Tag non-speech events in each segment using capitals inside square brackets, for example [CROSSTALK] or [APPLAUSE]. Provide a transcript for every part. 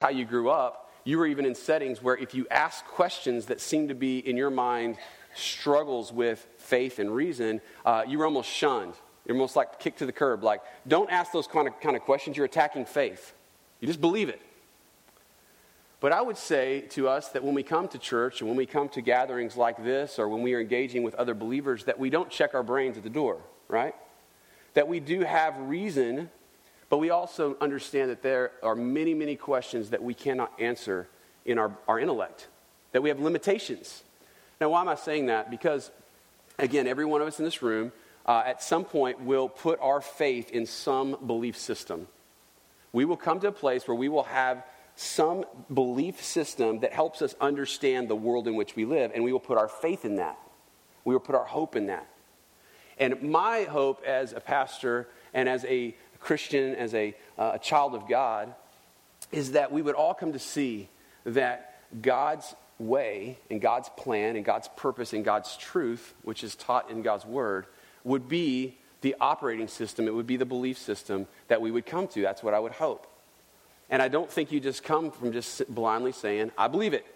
how you grew up, you were even in settings where if you asked questions that seemed to be, in your mind, struggles with faith and reason, uh, you were almost shunned. You're almost like kicked to the curb. Like, don't ask those kind of, kind of questions. You're attacking faith. You just believe it. But I would say to us that when we come to church and when we come to gatherings like this or when we are engaging with other believers, that we don't check our brains at the door, right? That we do have reason, but we also understand that there are many, many questions that we cannot answer in our, our intellect, that we have limitations. Now, why am I saying that? Because, again, every one of us in this room uh, at some point will put our faith in some belief system. We will come to a place where we will have some belief system that helps us understand the world in which we live, and we will put our faith in that. We will put our hope in that. And my hope as a pastor and as a Christian, as a, uh, a child of God, is that we would all come to see that God's way and God's plan and God's purpose and God's truth, which is taught in God's word, would be the operating system, it would be the belief system that we would come to. That's what I would hope. And I don't think you just come from just blindly saying, I believe it.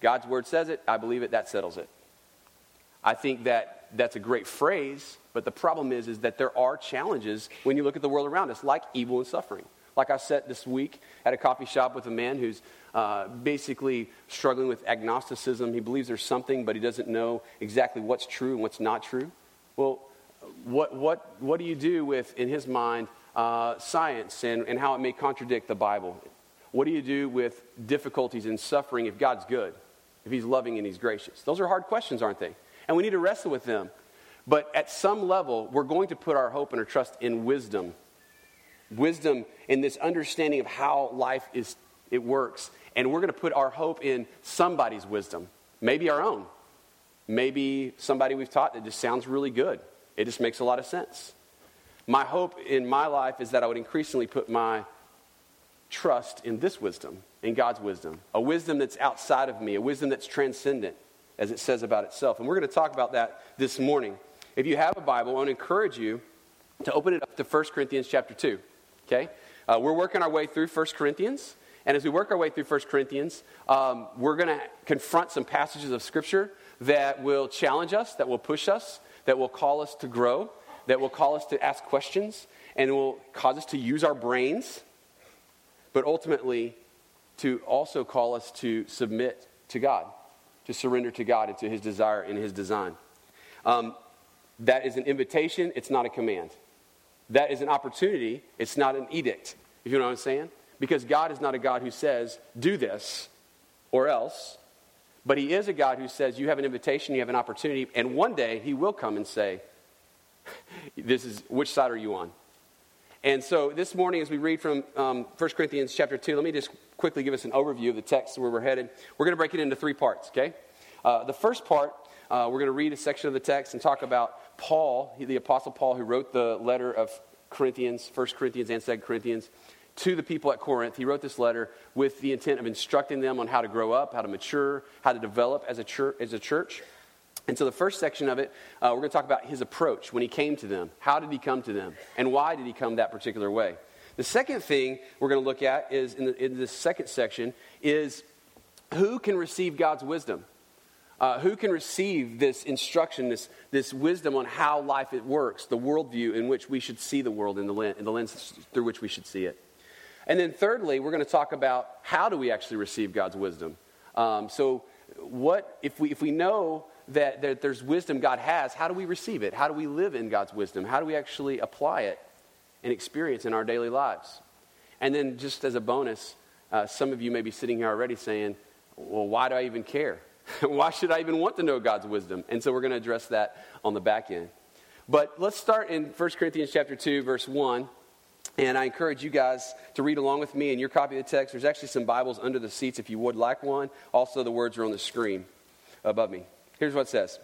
God's word says it, I believe it, that settles it. I think that that's a great phrase, but the problem is, is that there are challenges when you look at the world around us, like evil and suffering. Like I said this week at a coffee shop with a man who's uh, basically struggling with agnosticism. He believes there's something, but he doesn't know exactly what's true and what's not true. Well, what, what, what do you do with, in his mind, uh, science and, and how it may contradict the Bible? What do you do with difficulties and suffering if God's good, if He's loving and He's gracious? Those are hard questions, aren't they? And we need to wrestle with them. But at some level, we're going to put our hope and our trust in wisdom. Wisdom in this understanding of how life is, it works. And we're going to put our hope in somebody's wisdom, maybe our own. Maybe somebody we've taught that just sounds really good. It just makes a lot of sense. My hope in my life is that I would increasingly put my trust in this wisdom, in God's wisdom, a wisdom that's outside of me, a wisdom that's transcendent, as it says about itself. And we're going to talk about that this morning. If you have a Bible, I want to encourage you to open it up to 1 Corinthians chapter 2. Okay? Uh, we're working our way through 1 Corinthians. And as we work our way through 1 Corinthians, um, we're going to confront some passages of Scripture that will challenge us, that will push us, that will call us to grow that will call us to ask questions and will cause us to use our brains, but ultimately to also call us to submit to God, to surrender to God and to His desire and His design. Um, that is an invitation, it's not a command. That is an opportunity, it's not an edict. If you know what I'm saying? Because God is not a God who says, do this or else, but He is a God who says, you have an invitation, you have an opportunity, and one day He will come and say, [LAUGHS] this is which side are you on? And so this morning, as we read from um, 1 Corinthians chapter 2, let me just quickly give us an overview of the text where we're headed. We're going to break it into three parts, okay? Uh, the first part, uh, we're going to read a section of the text and talk about Paul, the Apostle Paul, who wrote the letter of Corinthians, 1 Corinthians and 2 Corinthians, to the people at Corinth. He wrote this letter with the intent of instructing them on how to grow up, how to mature, how to develop as a. As a church. And so, the first section of it, uh, we're going to talk about his approach when he came to them. How did he come to them? And why did he come that particular way? The second thing we're going to look at is in, the, in this second section is who can receive God's wisdom? Uh, who can receive this instruction, this, this wisdom on how life it works, the worldview in which we should see the world, in the, lens, in the lens through which we should see it? And then, thirdly, we're going to talk about how do we actually receive God's wisdom. Um, so, what if we if we know that, that there's wisdom God has, how do we receive it? How do we live in God's wisdom? How do we actually apply it and experience in our daily lives? And then, just as a bonus, uh, some of you may be sitting here already saying, Well, why do I even care? [LAUGHS] why should I even want to know God's wisdom? And so, we're going to address that on the back end. But let's start in 1 Corinthians chapter 2, verse 1. And I encourage you guys to read along with me in your copy of the text. There's actually some Bibles under the seats if you would like one. Also, the words are on the screen above me. Here's what it says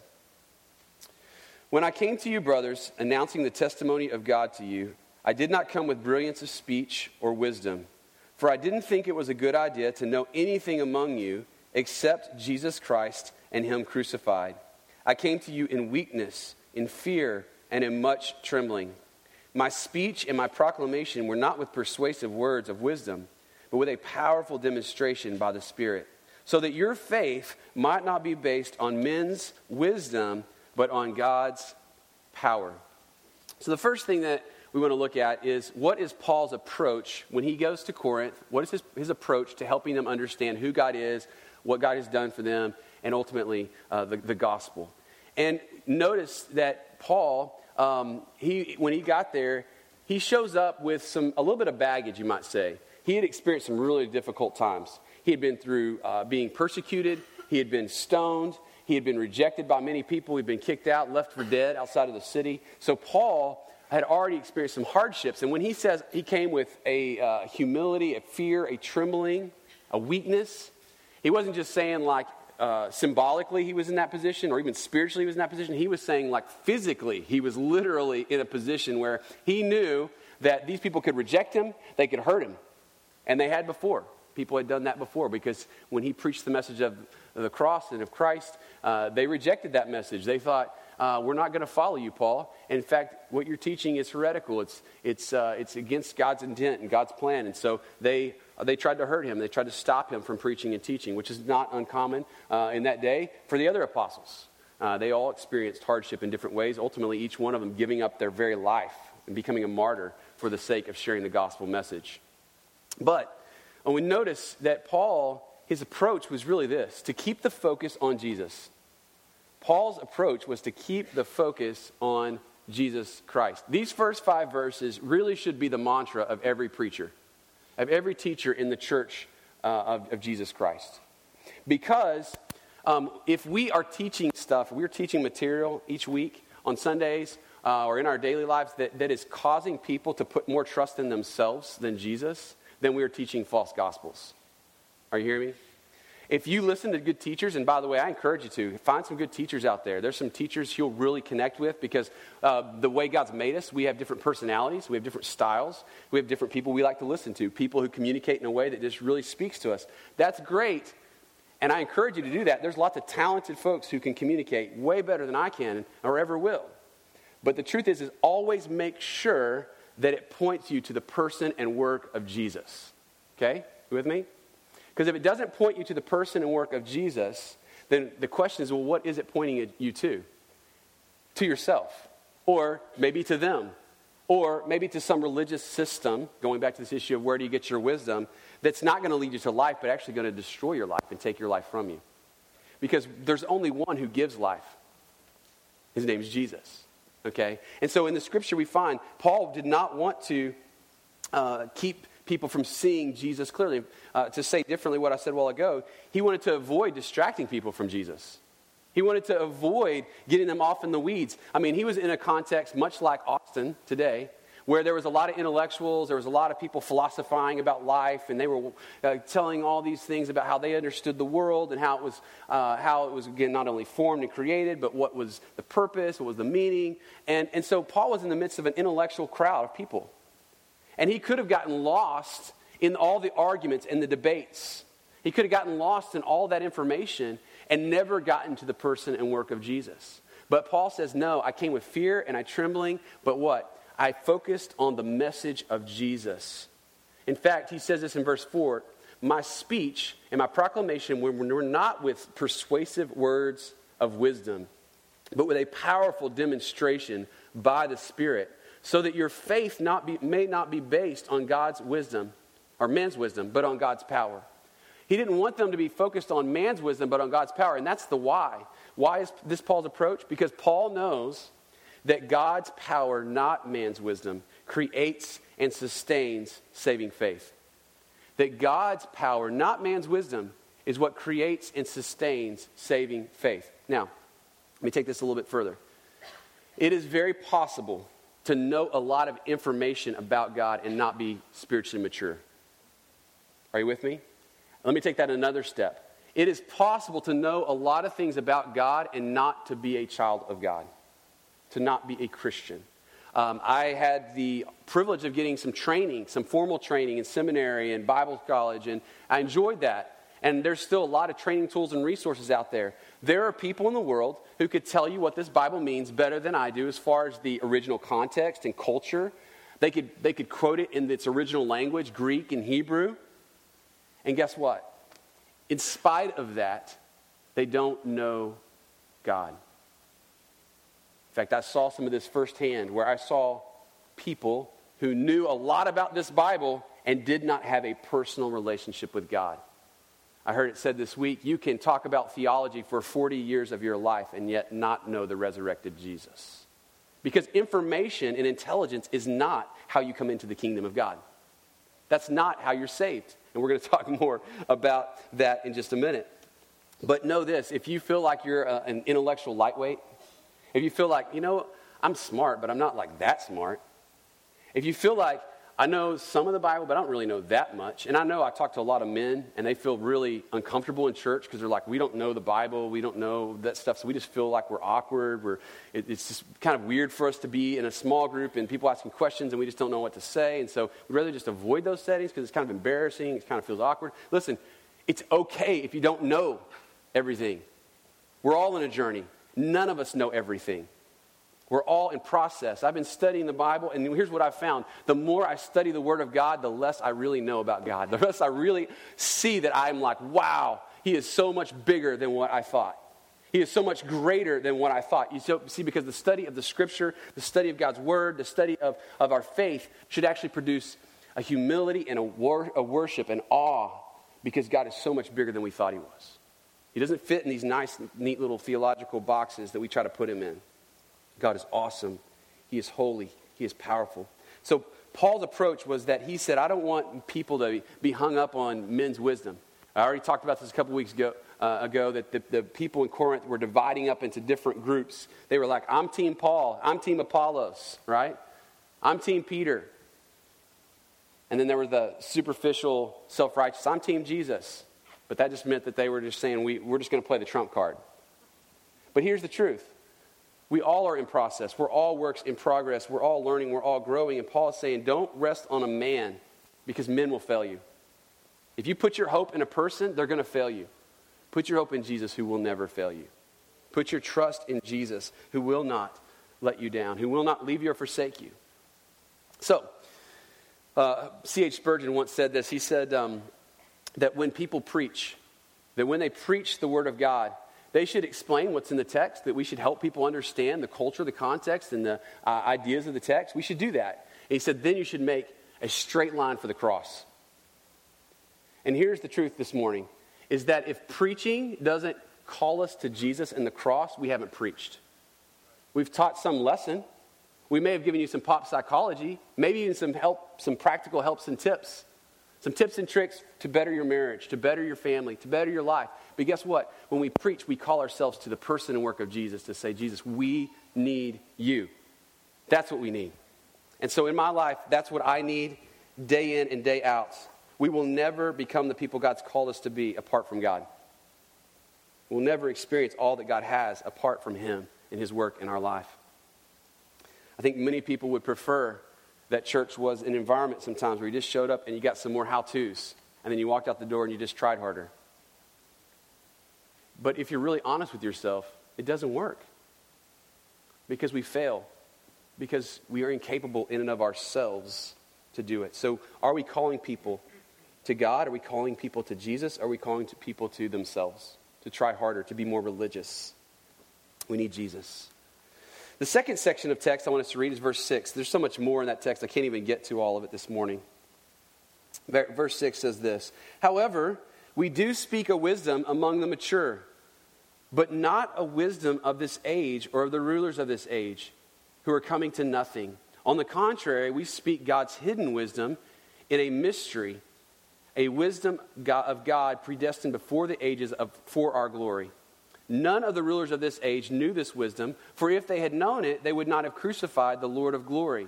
When I came to you, brothers, announcing the testimony of God to you, I did not come with brilliance of speech or wisdom, for I didn't think it was a good idea to know anything among you except Jesus Christ and Him crucified. I came to you in weakness, in fear, and in much trembling. My speech and my proclamation were not with persuasive words of wisdom, but with a powerful demonstration by the Spirit, so that your faith might not be based on men's wisdom, but on God's power. So, the first thing that we want to look at is what is Paul's approach when he goes to Corinth? What is his, his approach to helping them understand who God is, what God has done for them, and ultimately uh, the, the gospel? And notice that Paul, um, he, when he got there, he shows up with some, a little bit of baggage, you might say. He had experienced some really difficult times. He had been through uh, being persecuted, he had been stoned, he had been rejected by many people, he'd been kicked out, left for dead outside of the city. So Paul had already experienced some hardships. And when he says he came with a uh, humility, a fear, a trembling, a weakness, he wasn't just saying like uh, symbolically he was in that position or even spiritually he was in that position. He was saying like physically he was literally in a position where he knew that these people could reject him, they could hurt him. And they had before. People had done that before because when he preached the message of the cross and of Christ, uh, they rejected that message. They thought, uh, we're not going to follow you, Paul. In fact, what you're teaching is heretical. It's, it's, uh, it's against God's intent and God's plan. And so they, they tried to hurt him. They tried to stop him from preaching and teaching, which is not uncommon uh, in that day for the other apostles. Uh, they all experienced hardship in different ways, ultimately, each one of them giving up their very life and becoming a martyr for the sake of sharing the gospel message. But uh, we notice that Paul, his approach was really this to keep the focus on Jesus. Paul's approach was to keep the focus on Jesus Christ. These first five verses really should be the mantra of every preacher, of every teacher in the church uh, of, of, Jesus Christ. Because um, if we are teaching stuff, we're teaching material each week on Sundays uh, or in our daily lives that, that is causing people to put more trust in themselves than Jesus, then we are teaching false gospels. Are you hearing me? If you listen to good teachers, and by the way, I encourage you to find some good teachers out there. There's some teachers you'll really connect with because uh, the way God's made us, we have different personalities, we have different styles, we have different people we like to listen to, people who communicate in a way that just really speaks to us. That's great, and I encourage you to do that. There's lots of talented folks who can communicate way better than I can or ever will. But the truth is, is always make sure that it points you to the person and work of Jesus. Okay? You with me? Because if it doesn't point you to the person and work of Jesus, then the question is well, what is it pointing you to? To yourself, or maybe to them, or maybe to some religious system, going back to this issue of where do you get your wisdom, that's not going to lead you to life, but actually going to destroy your life and take your life from you. Because there's only one who gives life. His name is Jesus. Okay? And so in the scripture we find Paul did not want to uh, keep people from seeing Jesus clearly. Uh, to say differently what I said a while ago, he wanted to avoid distracting people from Jesus. He wanted to avoid getting them off in the weeds. I mean, he was in a context much like Austin today, where there was a lot of intellectuals, there was a lot of people philosophizing about life, and they were uh, telling all these things about how they understood the world and how it was, uh, how it was again not only formed and created, but what was the purpose, what was the meaning. And, and so Paul was in the midst of an intellectual crowd of people. And he could have gotten lost in all the arguments and the debates. He could have gotten lost in all that information and never gotten to the person and work of Jesus. But Paul says, No, I came with fear and I trembling, but what? I focused on the message of Jesus. In fact, he says this in verse 4 My speech and my proclamation were not with persuasive words of wisdom, but with a powerful demonstration by the Spirit so that your faith not be, may not be based on God's wisdom or man's wisdom, but on God's power. He didn't want them to be focused on man's wisdom, but on God's power. And that's the why. Why is this Paul's approach? Because Paul knows that God's power, not man's wisdom, creates and sustains saving faith. That God's power, not man's wisdom, is what creates and sustains saving faith. Now, let me take this a little bit further. It is very possible to know a lot of information about God and not be spiritually mature. Are you with me? Let me take that another step. It is possible to know a lot of things about God and not to be a child of God, to not be a Christian. Um, I had the privilege of getting some training, some formal training in seminary and Bible college, and I enjoyed that. And there's still a lot of training tools and resources out there. There are people in the world who could tell you what this Bible means better than I do as far as the original context and culture. They could, they could quote it in its original language, Greek and Hebrew. And guess what? In spite of that, they don't know God. In fact, I saw some of this firsthand where I saw people who knew a lot about this Bible and did not have a personal relationship with God. I heard it said this week you can talk about theology for 40 years of your life and yet not know the resurrected Jesus. Because information and intelligence is not how you come into the kingdom of God. That's not how you're saved. And we're going [LAUGHS] to talk more about that in just a minute. But know this if you feel like you're uh, an intellectual lightweight, if you feel like, you know, I'm smart, but I'm not like that smart, if you feel like I know some of the Bible, but I don't really know that much. And I know I talk to a lot of men, and they feel really uncomfortable in church because they're like, we don't know the Bible, we don't know that stuff, so we just feel like we're awkward. We're, it, it's just kind of weird for us to be in a small group and people asking questions, and we just don't know what to say. And so we'd rather just avoid those settings because it's kind of embarrassing, it kind of feels awkward. Listen, it's okay if you don't know everything. We're all in a journey. None of us know everything. We're all in process. I've been studying the Bible, and here's what I've found. The more I study the Word of God, the less I really know about God. [LAUGHS] The less I really see that I'm like, wow, He is so much bigger than what I thought. He is so much greater than what I thought. You see, because the study of the Scripture, the study of God's Word, the study of, of our faith should actually produce a humility and a, wor- a worship and awe because God is so much bigger than we thought He was. He doesn't fit in these nice, neat little theological boxes that we try to put Him in. God is awesome. He is holy. He is powerful. So, Paul's approach was that he said, I don't want people to be hung up on men's wisdom. I already talked about this a couple weeks ago, uh, ago that the, the, people in Corinth were dividing up into different groups. They were like, I'm Team Paul, I'm Team Apollos, right? I'm Team Peter. And then there were the superficial, self righteous, I'm Team Jesus. But that just meant that they were just saying, we, we're just going to play the trump card. But here's the truth we all are in process. We're all works in progress. We're all learning. We're all growing. And Paul is saying, don't rest on a man because men will fail you. If you put your hope in a person, they're going to fail you. Put your hope in Jesus, who will never fail you. Put your trust in Jesus, who will not let you down, who will not leave you or forsake you. So, uh, C.H. Spurgeon once said this. He said um, that when people preach, that when they preach the Word of God, they should explain what's in the text, that we should help people understand the culture, the context, and the uh, ideas of the text. We should do that. And he said, then you should make a straight line for the cross. And here's the truth this morning is that if preaching doesn't call us to Jesus and the cross, we haven't preached. We've taught some lesson. We may have given you some pop psychology, maybe even some help, some practical helps and tips. Some tips and tricks to better your marriage, to better your family, to better your life. But guess what? When we preach, we call ourselves to the person and work of Jesus to say, Jesus, we need you. That's what we need. And so in my life, that's what I need day in and day out. We will never become the people God's called us to be apart from God. We'll never experience all that God has apart from Him and His work in our life. I think many people would prefer that church was an environment sometimes where you just showed up and you got some more how to's, and then you walked out the door and you just tried harder. But if you're really honest with yourself, it doesn't work because we fail, because we are incapable in and of ourselves to do it. So, are we calling people to God? Are we calling people to Jesus? Are we calling to people to themselves to try harder, to be more religious? We need Jesus. The second section of text I want us to read is verse 6. There's so much more in that text, I can't even get to all of it this morning. Verse 6 says this However, we do speak a wisdom among the mature, but not a wisdom of this age or of the rulers of this age who are coming to nothing. On the contrary, we speak God's hidden wisdom in a mystery, a wisdom of God predestined before the ages of, for our glory. None of the rulers of this age knew this wisdom, for if they had known it, they would not have crucified the Lord of glory.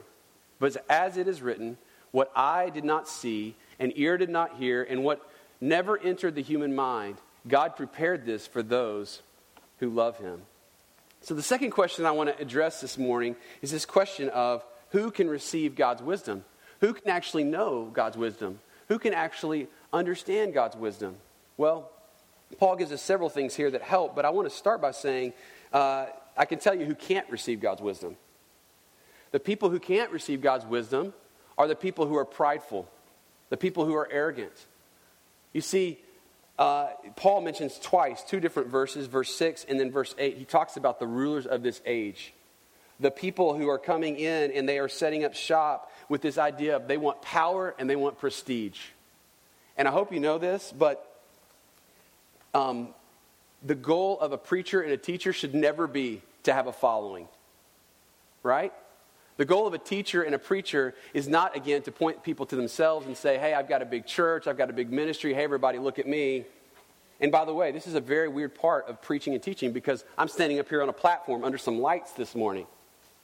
But as it is written, what eye did not see, and ear did not hear, and what never entered the human mind. God prepared this for those who love him. So, the second question I want to address this morning is this question of who can receive God's wisdom? Who can actually know God's wisdom? Who can actually understand God's wisdom? Well, Paul gives us several things here that help, but I want to start by saying uh, I can tell you who can't receive God's wisdom. The people who can't receive God's wisdom are the people who are prideful, the people who are arrogant, You see, uh, Paul mentions twice, two different verses, verse 6 and then verse 8. He talks about the rulers of this age. The people who are coming in and they are setting up shop with this idea of they want power and they want prestige. And I hope you know this, but um, the goal of a preacher and a teacher should never be to have a following, right? The goal of a teacher and a preacher is not, again, to point people to themselves and say, hey, I've got a big church, I've got a big ministry, hey, everybody, look at me. And by the way, this is a very weird part of preaching and teaching because I'm standing up here on a platform under some lights this morning.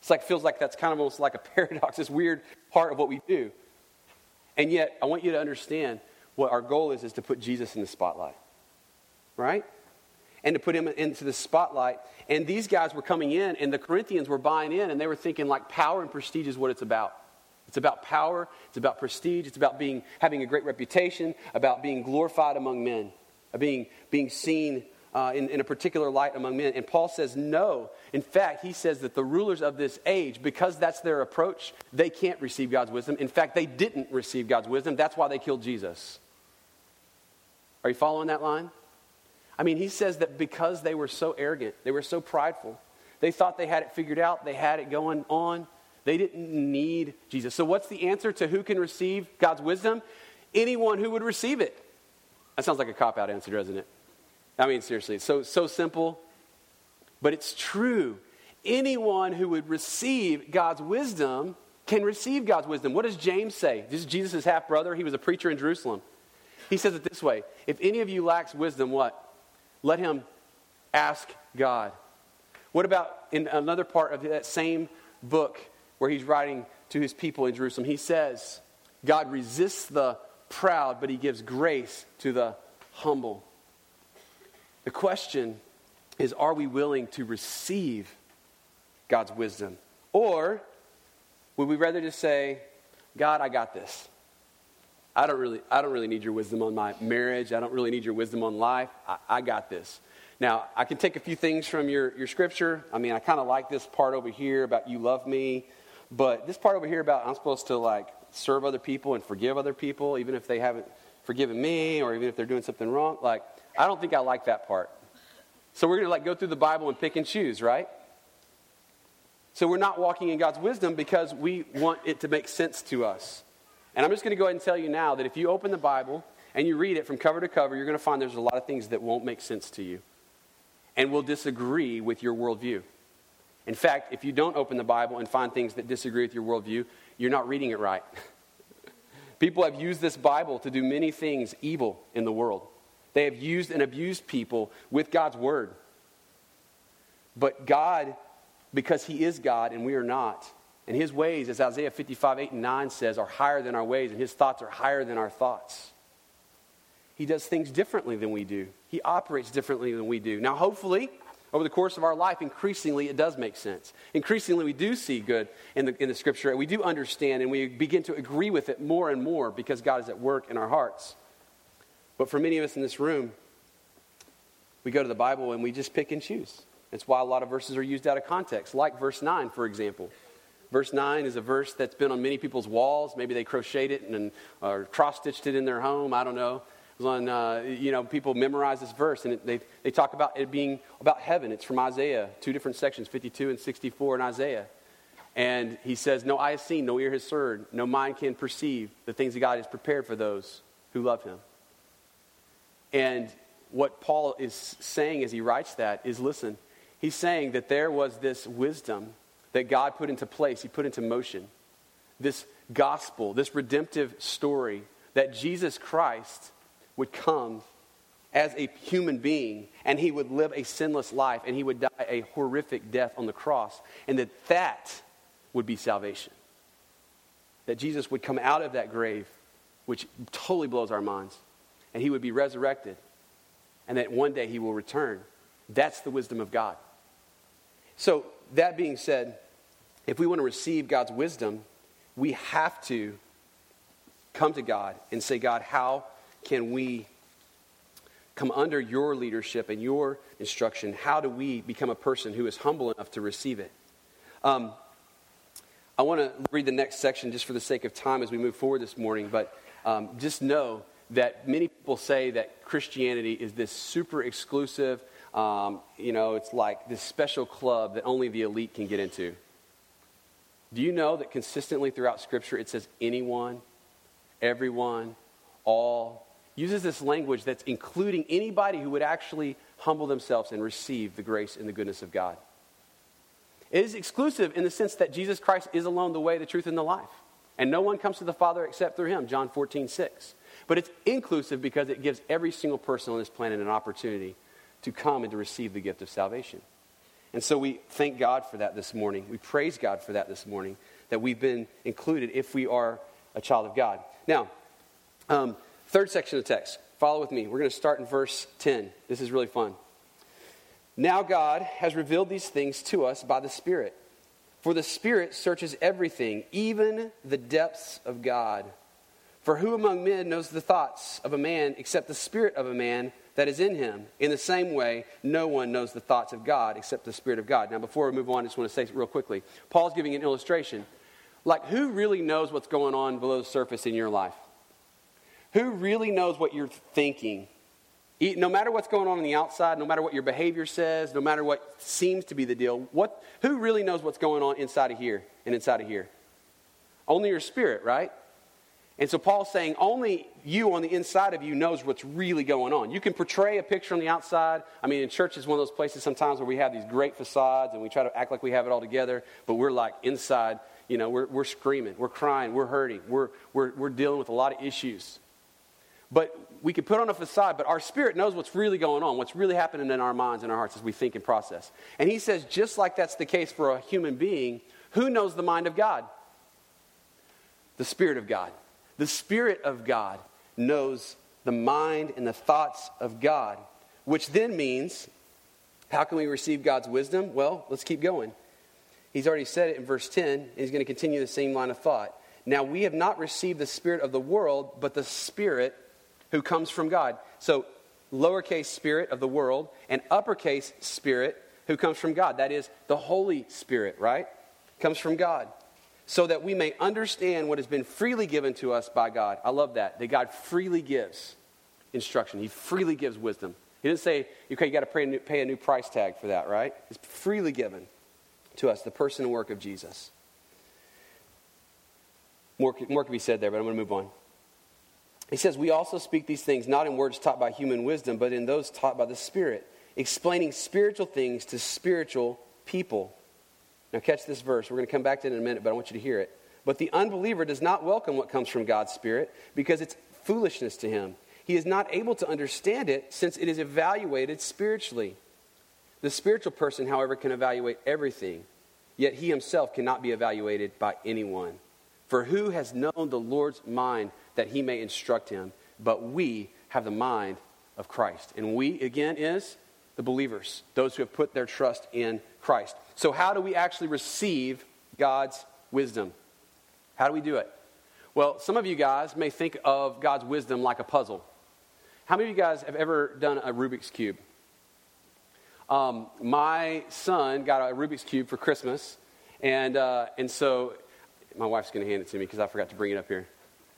It's like, feels like that's kind of almost like a [LAUGHS] paradox, this weird part of what we do. And yet, I want you to understand what our goal is, is to put Jesus in the spotlight. Right? and to put him into the spotlight. And these guys were coming in, and the Corinthians were buying in, and they were thinking, like, power and prestige is what it's about. It's about power, it's about prestige, it's about being, having a great reputation, about being glorified among men, being, being seen uh, in, in a particular light among men. And Paul says, no. In fact, he says that the rulers of this age, because that's their approach, they can't receive God's wisdom. In fact, they didn't receive God's wisdom. That's why they killed Jesus. Are you following that line? I mean, he says that because they were so arrogant, they were so prideful, they thought they had it figured out, they had it going on, they didn't need Jesus. So, what's the answer to who can receive God's wisdom? Anyone who would receive it. That sounds like a cop out answer, doesn't it? I mean, seriously, so, so simple, but it's true. Anyone who would receive God's wisdom can receive God's wisdom. What does James say? This is Jesus' half brother. He was a preacher in Jerusalem. He says it this way If any of you lacks wisdom, what? Let him ask God. What about in another part of that same book where he's writing to his people in Jerusalem? He says, God resists the proud, but he gives grace to the humble. The question is are we willing to receive God's wisdom? Or would we rather just say, God, I got this? I don't really, I don't really need your wisdom on my marriage. I don't really need your wisdom on life. I, I got this. Now, I can take a few things from your, your scripture. I mean, I kind of like this part over here about you love me. But this part over here about I'm supposed to like serve other people and forgive other people, even if they haven't forgiven me or even if they're doing something wrong. Like, I don't think I like that part. So we're going to like go through the Bible and pick and choose, right? So we're not walking in God's wisdom because we want it to make sense to us. And I'm just going to go ahead and tell you now that if you open the Bible and you read it from cover to cover, you're going to find there's a lot of things that won't make sense to you and will disagree with your worldview. In fact, if you don't open the Bible and find things that disagree with your worldview, you're not reading it right. [LAUGHS] people have used this Bible to do many things evil in the world. They have used and abused people with God's word. But God, because He is God and we are not, and his ways, as Isaiah 55, 8, and 9 says, are higher than our ways, and his thoughts are higher than our thoughts. He does things differently than we do, he operates differently than we do. Now, hopefully, over the course of our life, increasingly it does make sense. Increasingly, we do see good in the, in the scripture, and we do understand, and we begin to agree with it more and more because God is at work in our hearts. But for many of us in this room, we go to the Bible and we just pick and choose. That's why a lot of verses are used out of context, like verse 9, for example. Verse 9 is a verse that's been on many people's walls. Maybe they crocheted it and or cross stitched it in their home. I don't know. On, uh, you know, people memorize this verse and it, they, they talk about it being about heaven. It's from Isaiah, two different sections, 52 and 64 in Isaiah. And he says, No eye has seen, no ear has heard, no mind can perceive the things that God has prepared for those who love him. And what Paul is saying as he writes that is listen, he's saying that there was this wisdom that God put into place, He put into motion. This gospel, this redemptive story that Jesus Christ would come as a human being and he would live a sinless life and he would die a horrific death on the cross and that that would be salvation that jesus would come out of that grave which totally blows our minds and he would be resurrected and that one day he will return that's the wisdom of god so that being said if we want to receive God's wisdom, we have to come to God and say, God, how can we come under your leadership and your instruction? How do we become a person who is humble enough to receive it? Um, I want to read the next section just for the sake of time as we move forward this morning, but um, just know that many people say that Christianity is this super exclusive, um, you know, it's like this special club that only the elite can get into. Do you know that consistently throughout Scripture it says anyone, everyone, all? Uses this language that's including anybody who would actually humble themselves and receive the grace and the goodness of God. It is exclusive in the sense that Jesus Christ is alone the way, the truth, and the life. And no one comes to the Father except through him, John 14, 6. But it's inclusive because it gives every single person on this planet an opportunity to come and to receive the gift of salvation. And so we thank God for that this morning. We praise God for that this morning, that we've been included if we are a child of God. Now, um, third section of the text. Follow with me. We're going to start in verse 10. This is really fun. Now God has revealed these things to us by the Spirit. For the Spirit searches everything, even the depths of God. For who among men knows the thoughts of a man except the Spirit of a man that is in him? In the same way, no one knows the thoughts of God except the Spirit of God. Now, before we move on, I just want to say real quickly Paul's giving an illustration. Like, who really knows what's going on below the surface in your life? Who really knows what you're thinking? No matter what's going on on the outside, no matter what your behavior says, no matter what seems to be the deal, what, who really knows what's going on inside of here and inside of here? Only your spirit, right? And so Paul's saying only you on the inside of you knows what's really going on. You can portray a picture on the outside. I mean, in church is one of those places sometimes where we have these great facades and we try to act like we have it all together, but we're like inside, you know, we're, we're screaming, we're crying, we're hurting, we're, we're, we're dealing with a lot of issues. But we can put on a facade, but our spirit knows what's really going on, what's really happening in our minds and our hearts as we think and process. And he says, just like that's the case for a human being, who knows the mind of God? The Spirit of God. The Spirit of God knows the mind and the thoughts of God, which then means, how can we receive God's wisdom? Well, let's keep going. He's already said it in verse 10, and he's going to continue the same line of thought. Now, we have not received the Spirit of the world, but the Spirit who comes from God. So, lowercase spirit of the world and uppercase spirit who comes from God. That is the Holy Spirit, right? Comes from God. So that we may understand what has been freely given to us by God. I love that. That God freely gives instruction, He freely gives wisdom. He didn't say, okay, you got to pay a, new, pay a new price tag for that, right? It's freely given to us, the person and work of Jesus. More, more can be said there, but I'm going to move on. He says, We also speak these things not in words taught by human wisdom, but in those taught by the Spirit, explaining spiritual things to spiritual people. Now, catch this verse. We're going to come back to it in a minute, but I want you to hear it. But the unbeliever does not welcome what comes from God's Spirit because it's foolishness to him. He is not able to understand it since it is evaluated spiritually. The spiritual person, however, can evaluate everything, yet he himself cannot be evaluated by anyone. For who has known the Lord's mind that he may instruct him. But we have the mind of Christ. And we, again, is the believers, those who have put their trust in Christ. So, how do we actually receive God's wisdom? How do we do it? Well, some of you guys may think of God's wisdom like a puzzle. How many of you guys have ever done a Rubik's Cube? Um, my son got a Rubik's Cube for Christmas, and, uh, and so my wife's going to hand it to me because I forgot to bring it up here.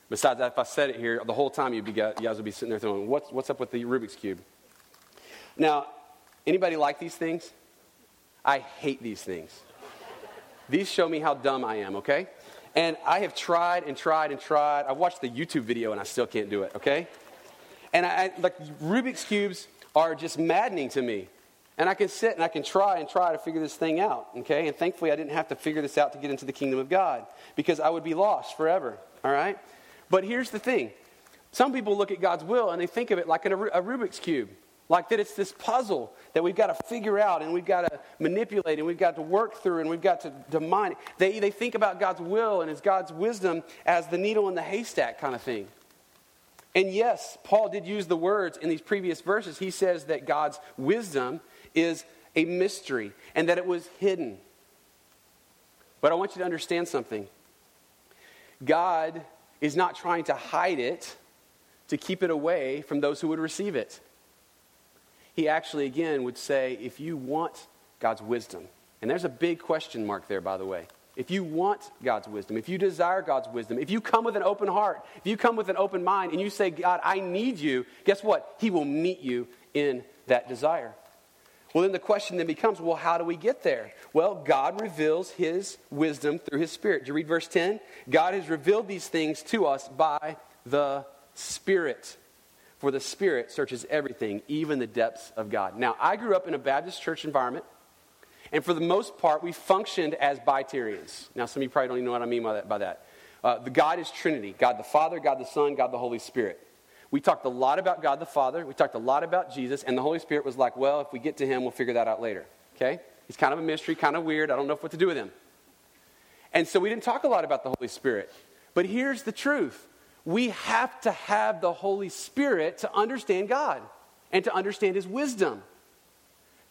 Besides that, if I said it here, the whole time you'd be, you guys would be sitting there thinking, what's, what's up with the Rubik's Cube? Now, anybody like these things? I hate these things. these show me how dumb I am, okay? And I have tried and tried and tried. I watched the YouTube video and I still can't do it, okay? And I, like Rubik's Cubes are just maddening to me. And I can sit and I can try and try to figure this thing out, okay? And thankfully, I didn't have to figure this out to get into the kingdom of God because I would be lost forever, all right? But here's the thing some people look at God's will and they think of it like a Rubik's Cube. Like that it's this puzzle that we've got to figure out and we've got to manipulate and we've got to work through and we've got to, mine. They, they think about God's will and as God's wisdom as the needle in the haystack kind of thing. And yes, Paul did use the words in these previous verses. He says that God's wisdom is a mystery and that it was hidden. But I want you to understand something. God is not trying to hide it to keep it away from those who would receive it. He actually, again, would say, if you want God's wisdom, and there's a big question mark there, by the way. if you want God's wisdom, if you desire God's wisdom, if you come with an open heart, if you come with an open mind and you say, God, I need you, guess what? He will meet you in that desire. Well, then the question then becomes well, how do we get there? Well, God reveals his wisdom through his Spirit. Do you read verse 10? God has revealed these things to us by the Spirit. For the Spirit searches everything, even the depths of God. Now, I grew up in a Baptist church environment, and for the most part, we functioned as Bitarians. Now, some of you probably don't even know what I mean by that. By that. Uh, the God is Trinity God the Father, God the Son, God the Holy Spirit. We talked a lot about God the Father. We talked a lot about Jesus. And the Holy Spirit was like, well, if we get to him, we'll figure that out later. Okay? He's kind of a mystery, kind of weird. I don't know what to do with him. And so we didn't talk a lot about the Holy Spirit. But here's the truth we have to have the Holy Spirit to understand God and to understand his wisdom.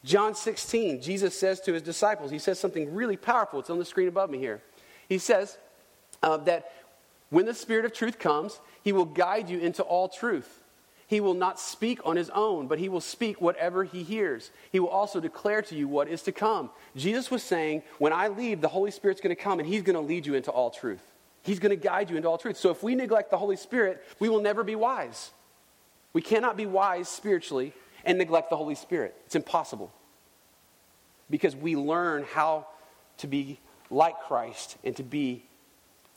John 16, Jesus says to his disciples, he says something really powerful. It's on the screen above me here. He says uh, that when the Spirit of truth comes, he will guide you into all truth. He will not speak on his own, but he will speak whatever he hears. He will also declare to you what is to come. Jesus was saying, When I leave, the Holy Spirit's going to come and he's going to lead you into all truth. He's going to guide you into all truth. So if we neglect the Holy Spirit, we will never be wise. We cannot be wise spiritually and neglect the Holy Spirit. It's impossible. Because we learn how to be like Christ and to be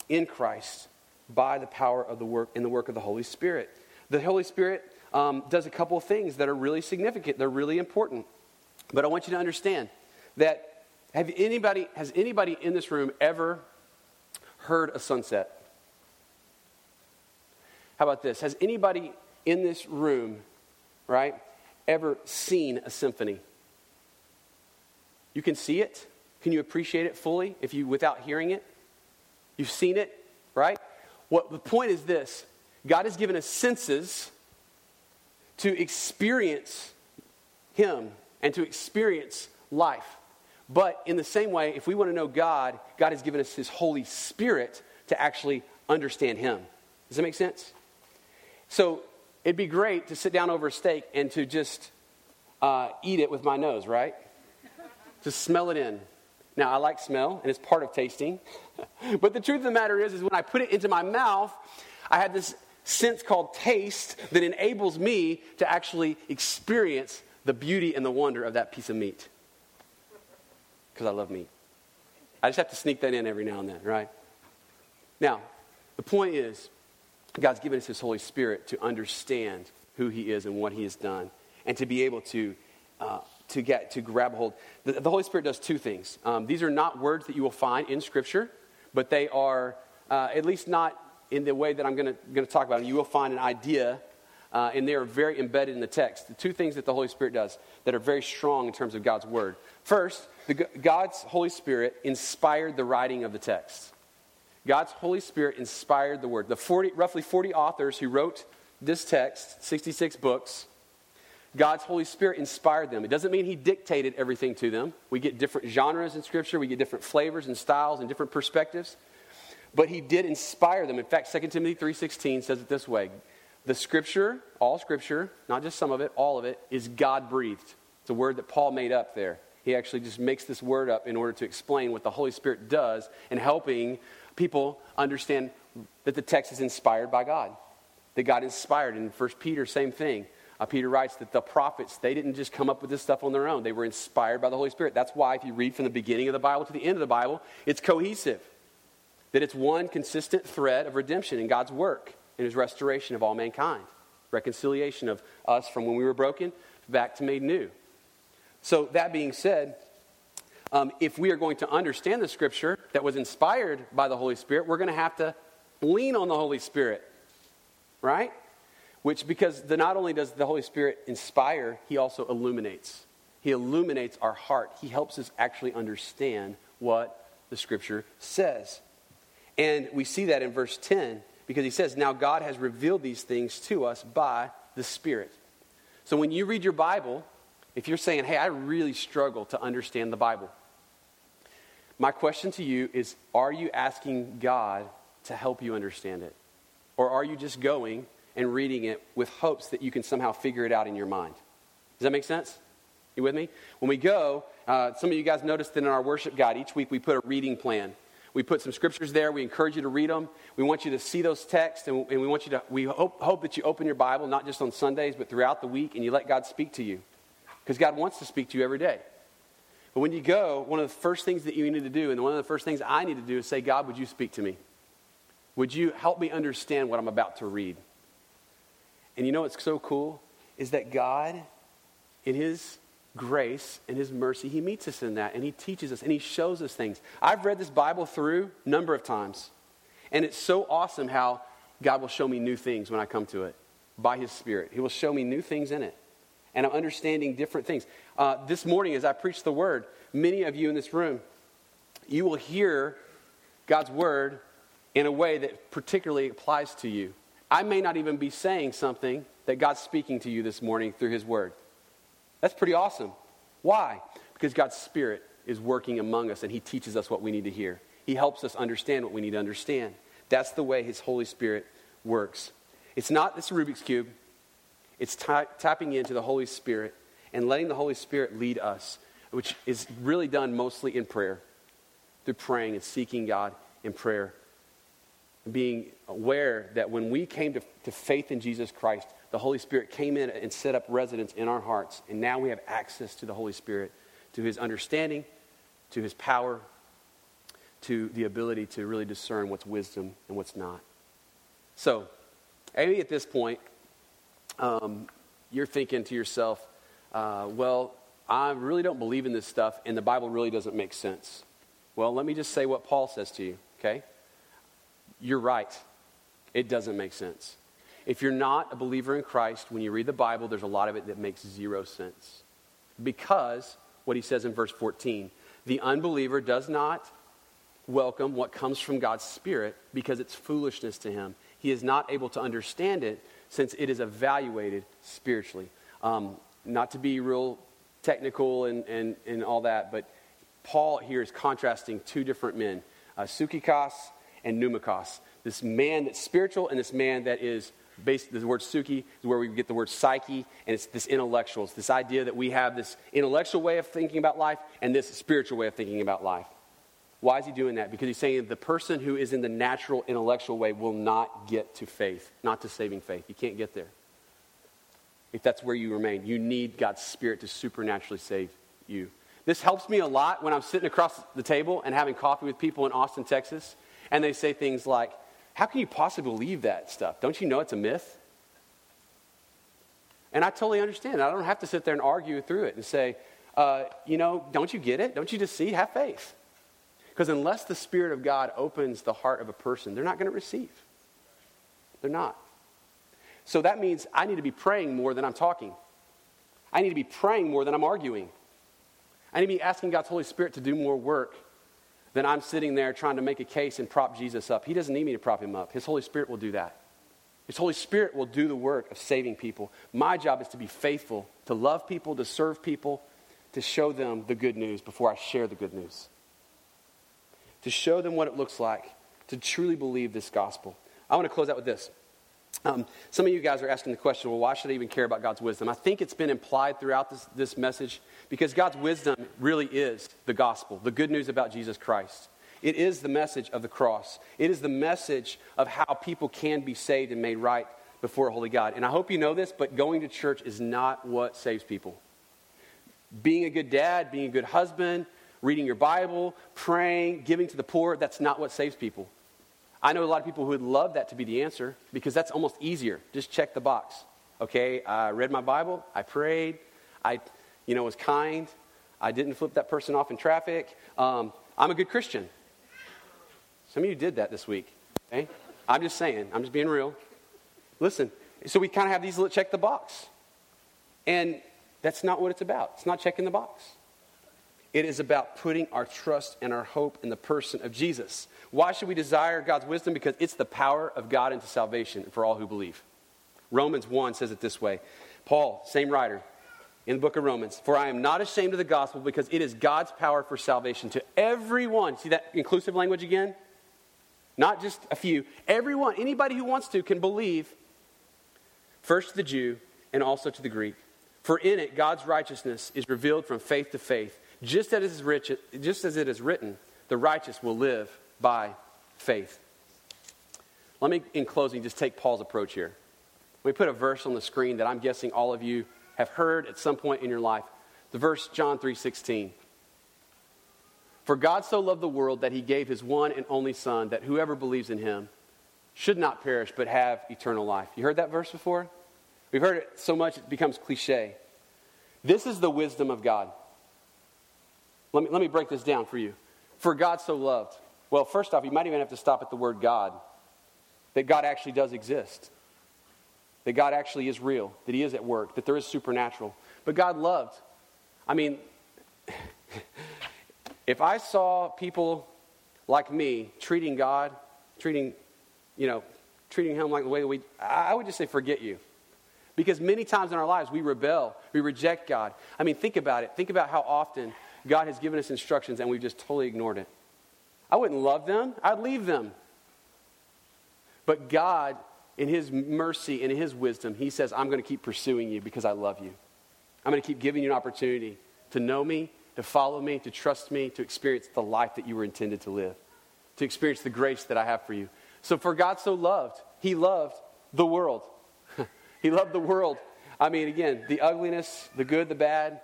in Christ by the power of the work in the work of the Holy Spirit. The Holy Spirit um, does a couple of things that are really significant. They're really important. But I want you to understand that have anybody has anybody in this room ever heard a sunset? How about this? Has anybody in this room, right, ever seen a symphony? You can see it. Can you appreciate it fully if you without hearing it? You've seen it, right? What the point is this God has given us senses to experience Him and to experience life. But in the same way, if we want to know God, God has given us His Holy Spirit to actually understand Him. Does that make sense? So it'd be great to sit down over a steak and to just uh, eat it with my nose, right? to smell it in. Now, I like smell, and it's part of tasting. [LAUGHS] but the truth of the matter is, is when I put it into my mouth, I have this sense called taste that enables me to actually experience the beauty and the wonder of that piece of meat. Because I love meat. I just have to sneak that in every now and then, right? Now, the point is, God's given us His Holy Spirit to understand who He is and what He has done, and to be able to uh, to get to grab hold. The, the Holy Spirit does two things. Um, these are not words that you will find in Scripture, but they are uh, at least not in the way that I'm going to talk about. You will find an idea, uh, and they are very embedded in the text. The two things that the Holy Spirit does that are very strong in terms of God's word. First, the, God's Holy Spirit inspired the writing of the text. God's Holy Spirit inspired the word. The 40, roughly 40 authors who wrote this text, 66 books, God's Holy Spirit inspired them. It doesn't mean He dictated everything to them. We get different genres in Scripture, we get different flavors and styles and different perspectives. But He did inspire them. In fact, 2 Timothy 3.16 says it this way. The Scripture, all Scripture, not just some of it, all of it, is God-breathed. It's a word that Paul made up there. He actually just makes this word up in order to explain what the Holy Spirit does in helping people understand that the text is inspired by God. That God inspired. In 1 Peter, same thing. Uh, Peter writes that the prophets, they didn't just come up with this stuff on their own. They were inspired by the Holy Spirit. That's why, if you read from the beginning of the Bible to the end of the Bible, it's cohesive. That it's one consistent thread of redemption in God's work in his restoration of all mankind, reconciliation of us from when we were broken back to made new. So, that being said, um, if we are going to understand the scripture that was inspired by the Holy Spirit, we're going to have to lean on the Holy Spirit, right? which because the, not only does the Holy Spirit inspire, he also illuminates. He illuminates our heart. He helps us actually understand what the Scripture says. And we see that in verse 10 because he says, Now God has revealed these things to us by the Spirit. So when you read your Bible, if you're saying, Hey, I really struggle to understand the Bible, my question to you is Are you asking God to help you understand it? Or are you just going and reading it with hopes that you can somehow figure it out in your mind. Does that make sense? You with me? When we go, uh, some of you guys noticed that in our worship guide, each week we put a reading plan. We put some scriptures there. We encourage you to read them. We want you to see those texts, and, and we want you to, we hope, hope that you open your Bible, not just on Sundays, but throughout the week, and you let God speak to you. Because God wants to speak to you every day. But when you go, one of the first things that you need to do, and one of the first things I need to do, is say, God, would you speak to me? Would you help me understand what I'm about to read? And you know what's so cool? Is that God, in His grace and His mercy, He meets us in that and He teaches us and He shows us things. I've read this Bible through a number of times, and it's so awesome how God will show me new things when I come to it by His Spirit. He will show me new things in it, and I'm understanding different things. Uh, this morning, as I preach the Word, many of you in this room, you will hear God's Word in a way that particularly applies to you. I may not even be saying something that God's speaking to you this morning through His Word. That's pretty awesome. Why? Because God's Spirit is working among us and He teaches us what we need to hear. He helps us understand what we need to understand. That's the way His Holy Spirit works. It's not this Rubik's Cube, it's tapping into the Holy Spirit and letting the Holy Spirit lead us, which is really done mostly in prayer, through praying and seeking God in prayer. Being aware that when we came to, to faith in Jesus Christ, the Holy Spirit came in and set up residence in our hearts. And now we have access to the Holy Spirit, to his understanding, to his power, to the ability to really discern what's wisdom and what's not. So, maybe at this point, um, you're thinking to yourself, uh, well, I really don't believe in this stuff, and the Bible really doesn't make sense. Well, let me just say what Paul says to you, okay? You're right. It doesn't make sense. If you're not a believer in Christ, when you read the Bible, there's a lot of it that makes zero sense. Because, what he says in verse 14, the unbeliever does not welcome what comes from God's Spirit because it's foolishness to him. He is not able to understand it since it is evaluated spiritually. Um, not to be real technical and, and, and all that, but Paul here is contrasting two different men, uh, Sukikos and Pneumikos. This man that's spiritual and this man that is based, the word suki is where we get the word psyche, and it's this intellectual. It's this idea that we have this intellectual way of thinking about life and this spiritual way of thinking about life. Why is he doing that? Because he's saying the person who is in the natural intellectual way will not get to faith, not to saving faith. You can't get there. If that's where you remain, you need God's Spirit to supernaturally save you. This helps me a lot when I'm sitting across the table and having coffee with people in Austin, Texas, and they say things like, how can you possibly believe that stuff? Don't you know it's a myth? And I totally understand. I don't have to sit there and argue through it and say, uh, you know, don't you get it? Don't you just see? Have faith. Because unless the Spirit of God opens the heart of a person, they're not going to receive. They're not. So that means I need to be praying more than I'm talking. I need to be praying more than I'm arguing. I need to be asking God's Holy Spirit to do more work than I'm sitting there trying to make a case and prop Jesus up. He doesn't need me to prop him up. His Holy Spirit will do that. His Holy Spirit will do the work of saving people. My job is to be faithful, to love people, to serve people, to show them the good news before I share the good news. To show them what it looks like to truly believe this gospel. I want to close out with this. Um, some of you guys are asking the question, well, why should I even care about God's wisdom? I think it's been implied throughout this, this message because God's wisdom really is the gospel, the good news about Jesus Christ. It is the message of the cross, it is the message of how people can be saved and made right before a holy God. And I hope you know this, but going to church is not what saves people. Being a good dad, being a good husband, reading your Bible, praying, giving to the poor, that's not what saves people. I know a lot of people who would love that to be the answer because that's almost easier. Just check the box. Okay, I read my Bible, I prayed, I, you know, was kind, I didn't flip that person off in traffic. Um, I'm a good Christian. Some of you did that this week. Okay? I'm just saying, I'm just being real. Listen, so we kind of have these little check the box. And that's not what it's about. It's not checking the box. It is about putting our trust and our hope in the person of Jesus. Why should we desire God's wisdom? Because it's the power of God into salvation for all who believe. Romans 1 says it this way Paul, same writer, in the book of Romans, for I am not ashamed of the gospel because it is God's power for salvation to everyone. See that inclusive language again? Not just a few. Everyone, anybody who wants to, can believe, first to the Jew and also to the Greek. For in it, God's righteousness is revealed from faith to faith just as, it is rich, just as it is written, the righteous will live by faith. Let me, in closing, just take Paul's approach here. We put a verse on the screen that I'm guessing all of you have heard at some point in your life. The verse John 3:16. For God so loved the world that he gave his one and only son that whoever believes in him should not perish but have eternal life. You heard that verse before? We've heard it so much it becomes cliche. This is the wisdom of God. Let me, let me break this down for you. For God so loved. Well, first off, you might even have to stop at the word God. That God actually does exist. That God actually is real. That He is at work. That there is supernatural. But God loved. I mean, [LAUGHS] if I saw people like me treating God, treating, you know, treating Him like the way we, I would just say, forget you. Because many times in our lives we rebel, we reject God. I mean, think about it. Think about how often God has given us instructions and we've just totally ignored it. I wouldn't love them, I'd leave them. But God, in His mercy and His wisdom, He says, I'm going to keep pursuing you because I love you. I'm going to keep giving you an opportunity to know me, to follow me, to trust me, to experience the life that you were intended to live, to experience the grace that I have for you. So, for God so loved, He loved the world. [LAUGHS] he loved the world. I mean, again, the ugliness, the good, the bad,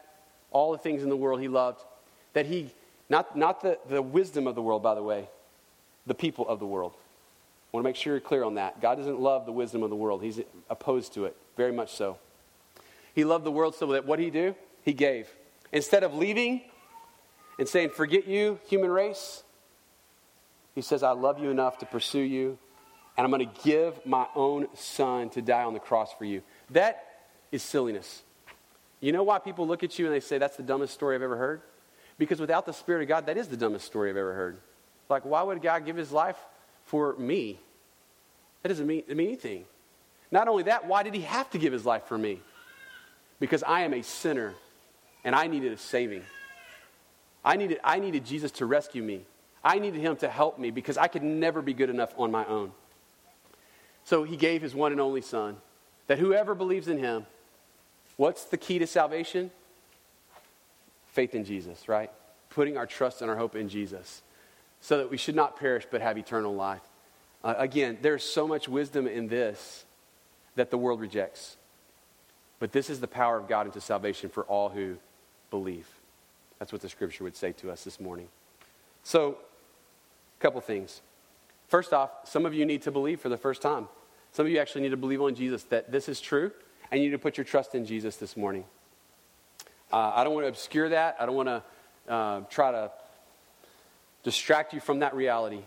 all the things in the world He loved. That He, not, not the, the wisdom of the world, by the way, the people of the world. I want to make sure you're clear on that. God doesn't love the wisdom of the world, He's opposed to it, very much so. He loved the world so that what He do? He gave. Instead of leaving and saying, Forget you, human race, He says, I love you enough to pursue you, and I'm going to give my own son to die on the cross for you. That is silliness. You know why people look at you and they say, That's the dumbest story I've ever heard? Because without the Spirit of God, that is the dumbest story I've ever heard. Like, why would God give his life for me? That doesn't mean, mean anything. Not only that, why did he have to give his life for me? Because I am a sinner and I needed a saving. I needed, I needed Jesus to rescue me. I needed him to help me because I could never be good enough on my own. So he gave his one and only Son that whoever believes in him, what's the key to salvation? Faith in Jesus, right? Putting our trust and our hope in Jesus so that we should not perish but have eternal life. Uh, again, there's so much wisdom in this that the world rejects. But this is the power of God into salvation for all who believe. That's what the scripture would say to us this morning. So, a couple things. First off, some of you need to believe for the first time. Some of you actually need to believe on Jesus that this is true, and you need to put your trust in Jesus this morning. Uh, I don't want to obscure that. I don't want to uh, try to distract you from that reality.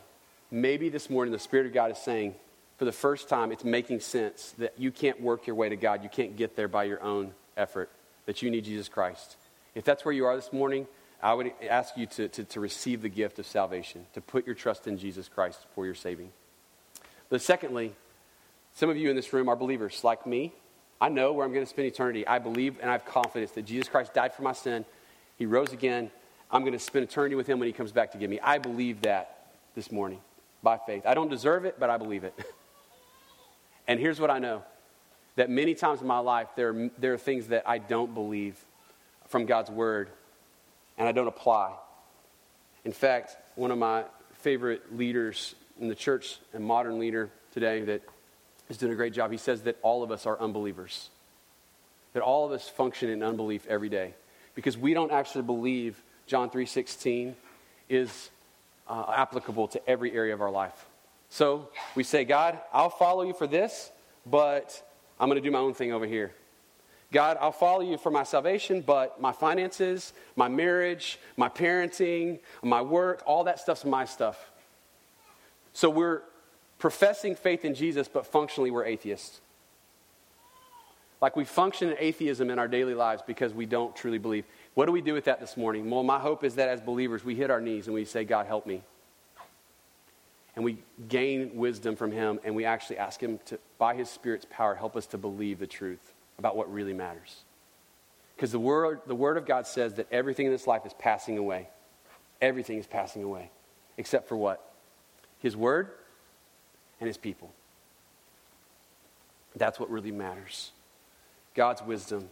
Maybe this morning the Spirit of God is saying, for the first time, it's making sense that you can't work your way to God. You can't get there by your own effort, that you need Jesus Christ. If that's where you are this morning, I would ask you to, to, to receive the gift of salvation, to put your trust in Jesus Christ for your saving. But secondly, some of you in this room are believers like me. I know where I'm going to spend eternity. I believe and I have confidence that Jesus Christ died for my sin. He rose again. I'm going to spend eternity with him when he comes back to get me. I believe that this morning by faith. I don't deserve it, but I believe it. [LAUGHS] And here's what I know that many times in my life, there, there are things that I don't believe from God's word and I don't apply. In fact, one of my favorite leaders in the church, a modern leader today that is doing a great job, he says that all of us are unbelievers. That all of us function in unbelief every day because we don't actually believe John 3:16 is uh, applicable to every area of our life. So we say, God, I'll follow you for this, but I'm going to do my own thing over here. God, I'll follow you for my salvation, but my finances, my marriage, my parenting, my work, all that stuff's my stuff. So we're professing faith in Jesus, but functionally we're atheists. Like we function in atheism in our daily lives because we don't truly believe. What do we do with that this morning? Well, my hope is that as believers, we hit our knees and we say, God, help me and we gain wisdom from him and we actually ask him to by his spirit's power help us to believe the truth about what really matters because the word, the word of god says that everything in this life is passing away everything is passing away except for what his word and his people that's what really matters god's wisdom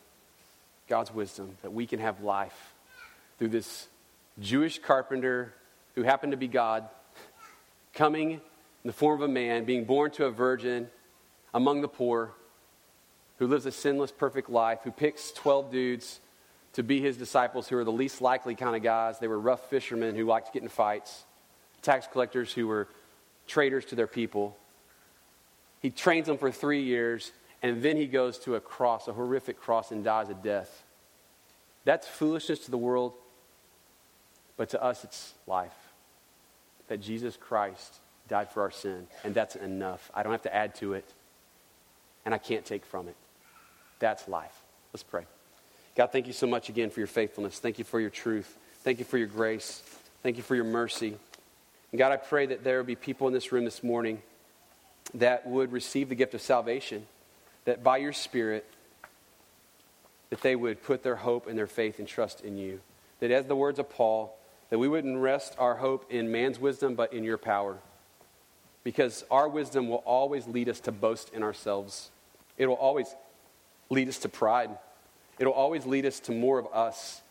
god's wisdom that we can have life through this jewish carpenter who happened to be god coming in the form of a man, being born to a virgin among the poor, who lives a sinless, perfect life, who picks 12 dudes to be his disciples who are the least likely kind of guys. They were rough fishermen who liked to get in fights, tax collectors who were traitors to their people. He trains them for three years, and then he goes to a cross, a horrific cross, and dies a death. That's foolishness to the world, but to us, it's life. That Jesus Christ died for our sin, and that's enough. I don't have to add to it, and I can't take from it. That's life. Let's pray. God, thank you so much again for your faithfulness. Thank you for your truth. Thank you for your grace. Thank you for your mercy. And God, I pray that there will be people in this room this morning that would receive the gift of salvation, that by your Spirit, that they would put their hope and their faith and trust in you. That as the words of Paul, that we wouldn't rest our hope in man's wisdom, but in your power. Because our wisdom will always lead us to boast in ourselves. It will always lead us to pride. It'll always lead us to more of us,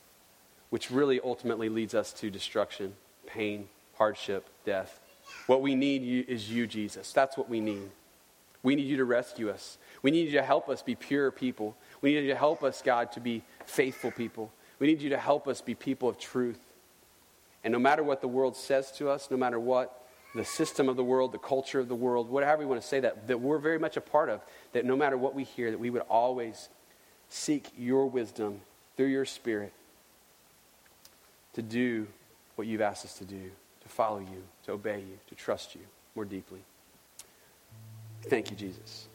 which really ultimately leads us to destruction, pain, hardship, death. What we need is you, Jesus. That's what we need. We need you to rescue us. We need you to help us be pure people. We need you to help us, God, to be faithful people. We need you to help us be people of truth. And no matter what the world says to us, no matter what the system of the world, the culture of the world, whatever we want to say that, that we're very much a part of, that no matter what we hear, that we would always seek your wisdom through your spirit to do what you've asked us to do, to follow you, to obey you, to trust you more deeply. Thank you, Jesus.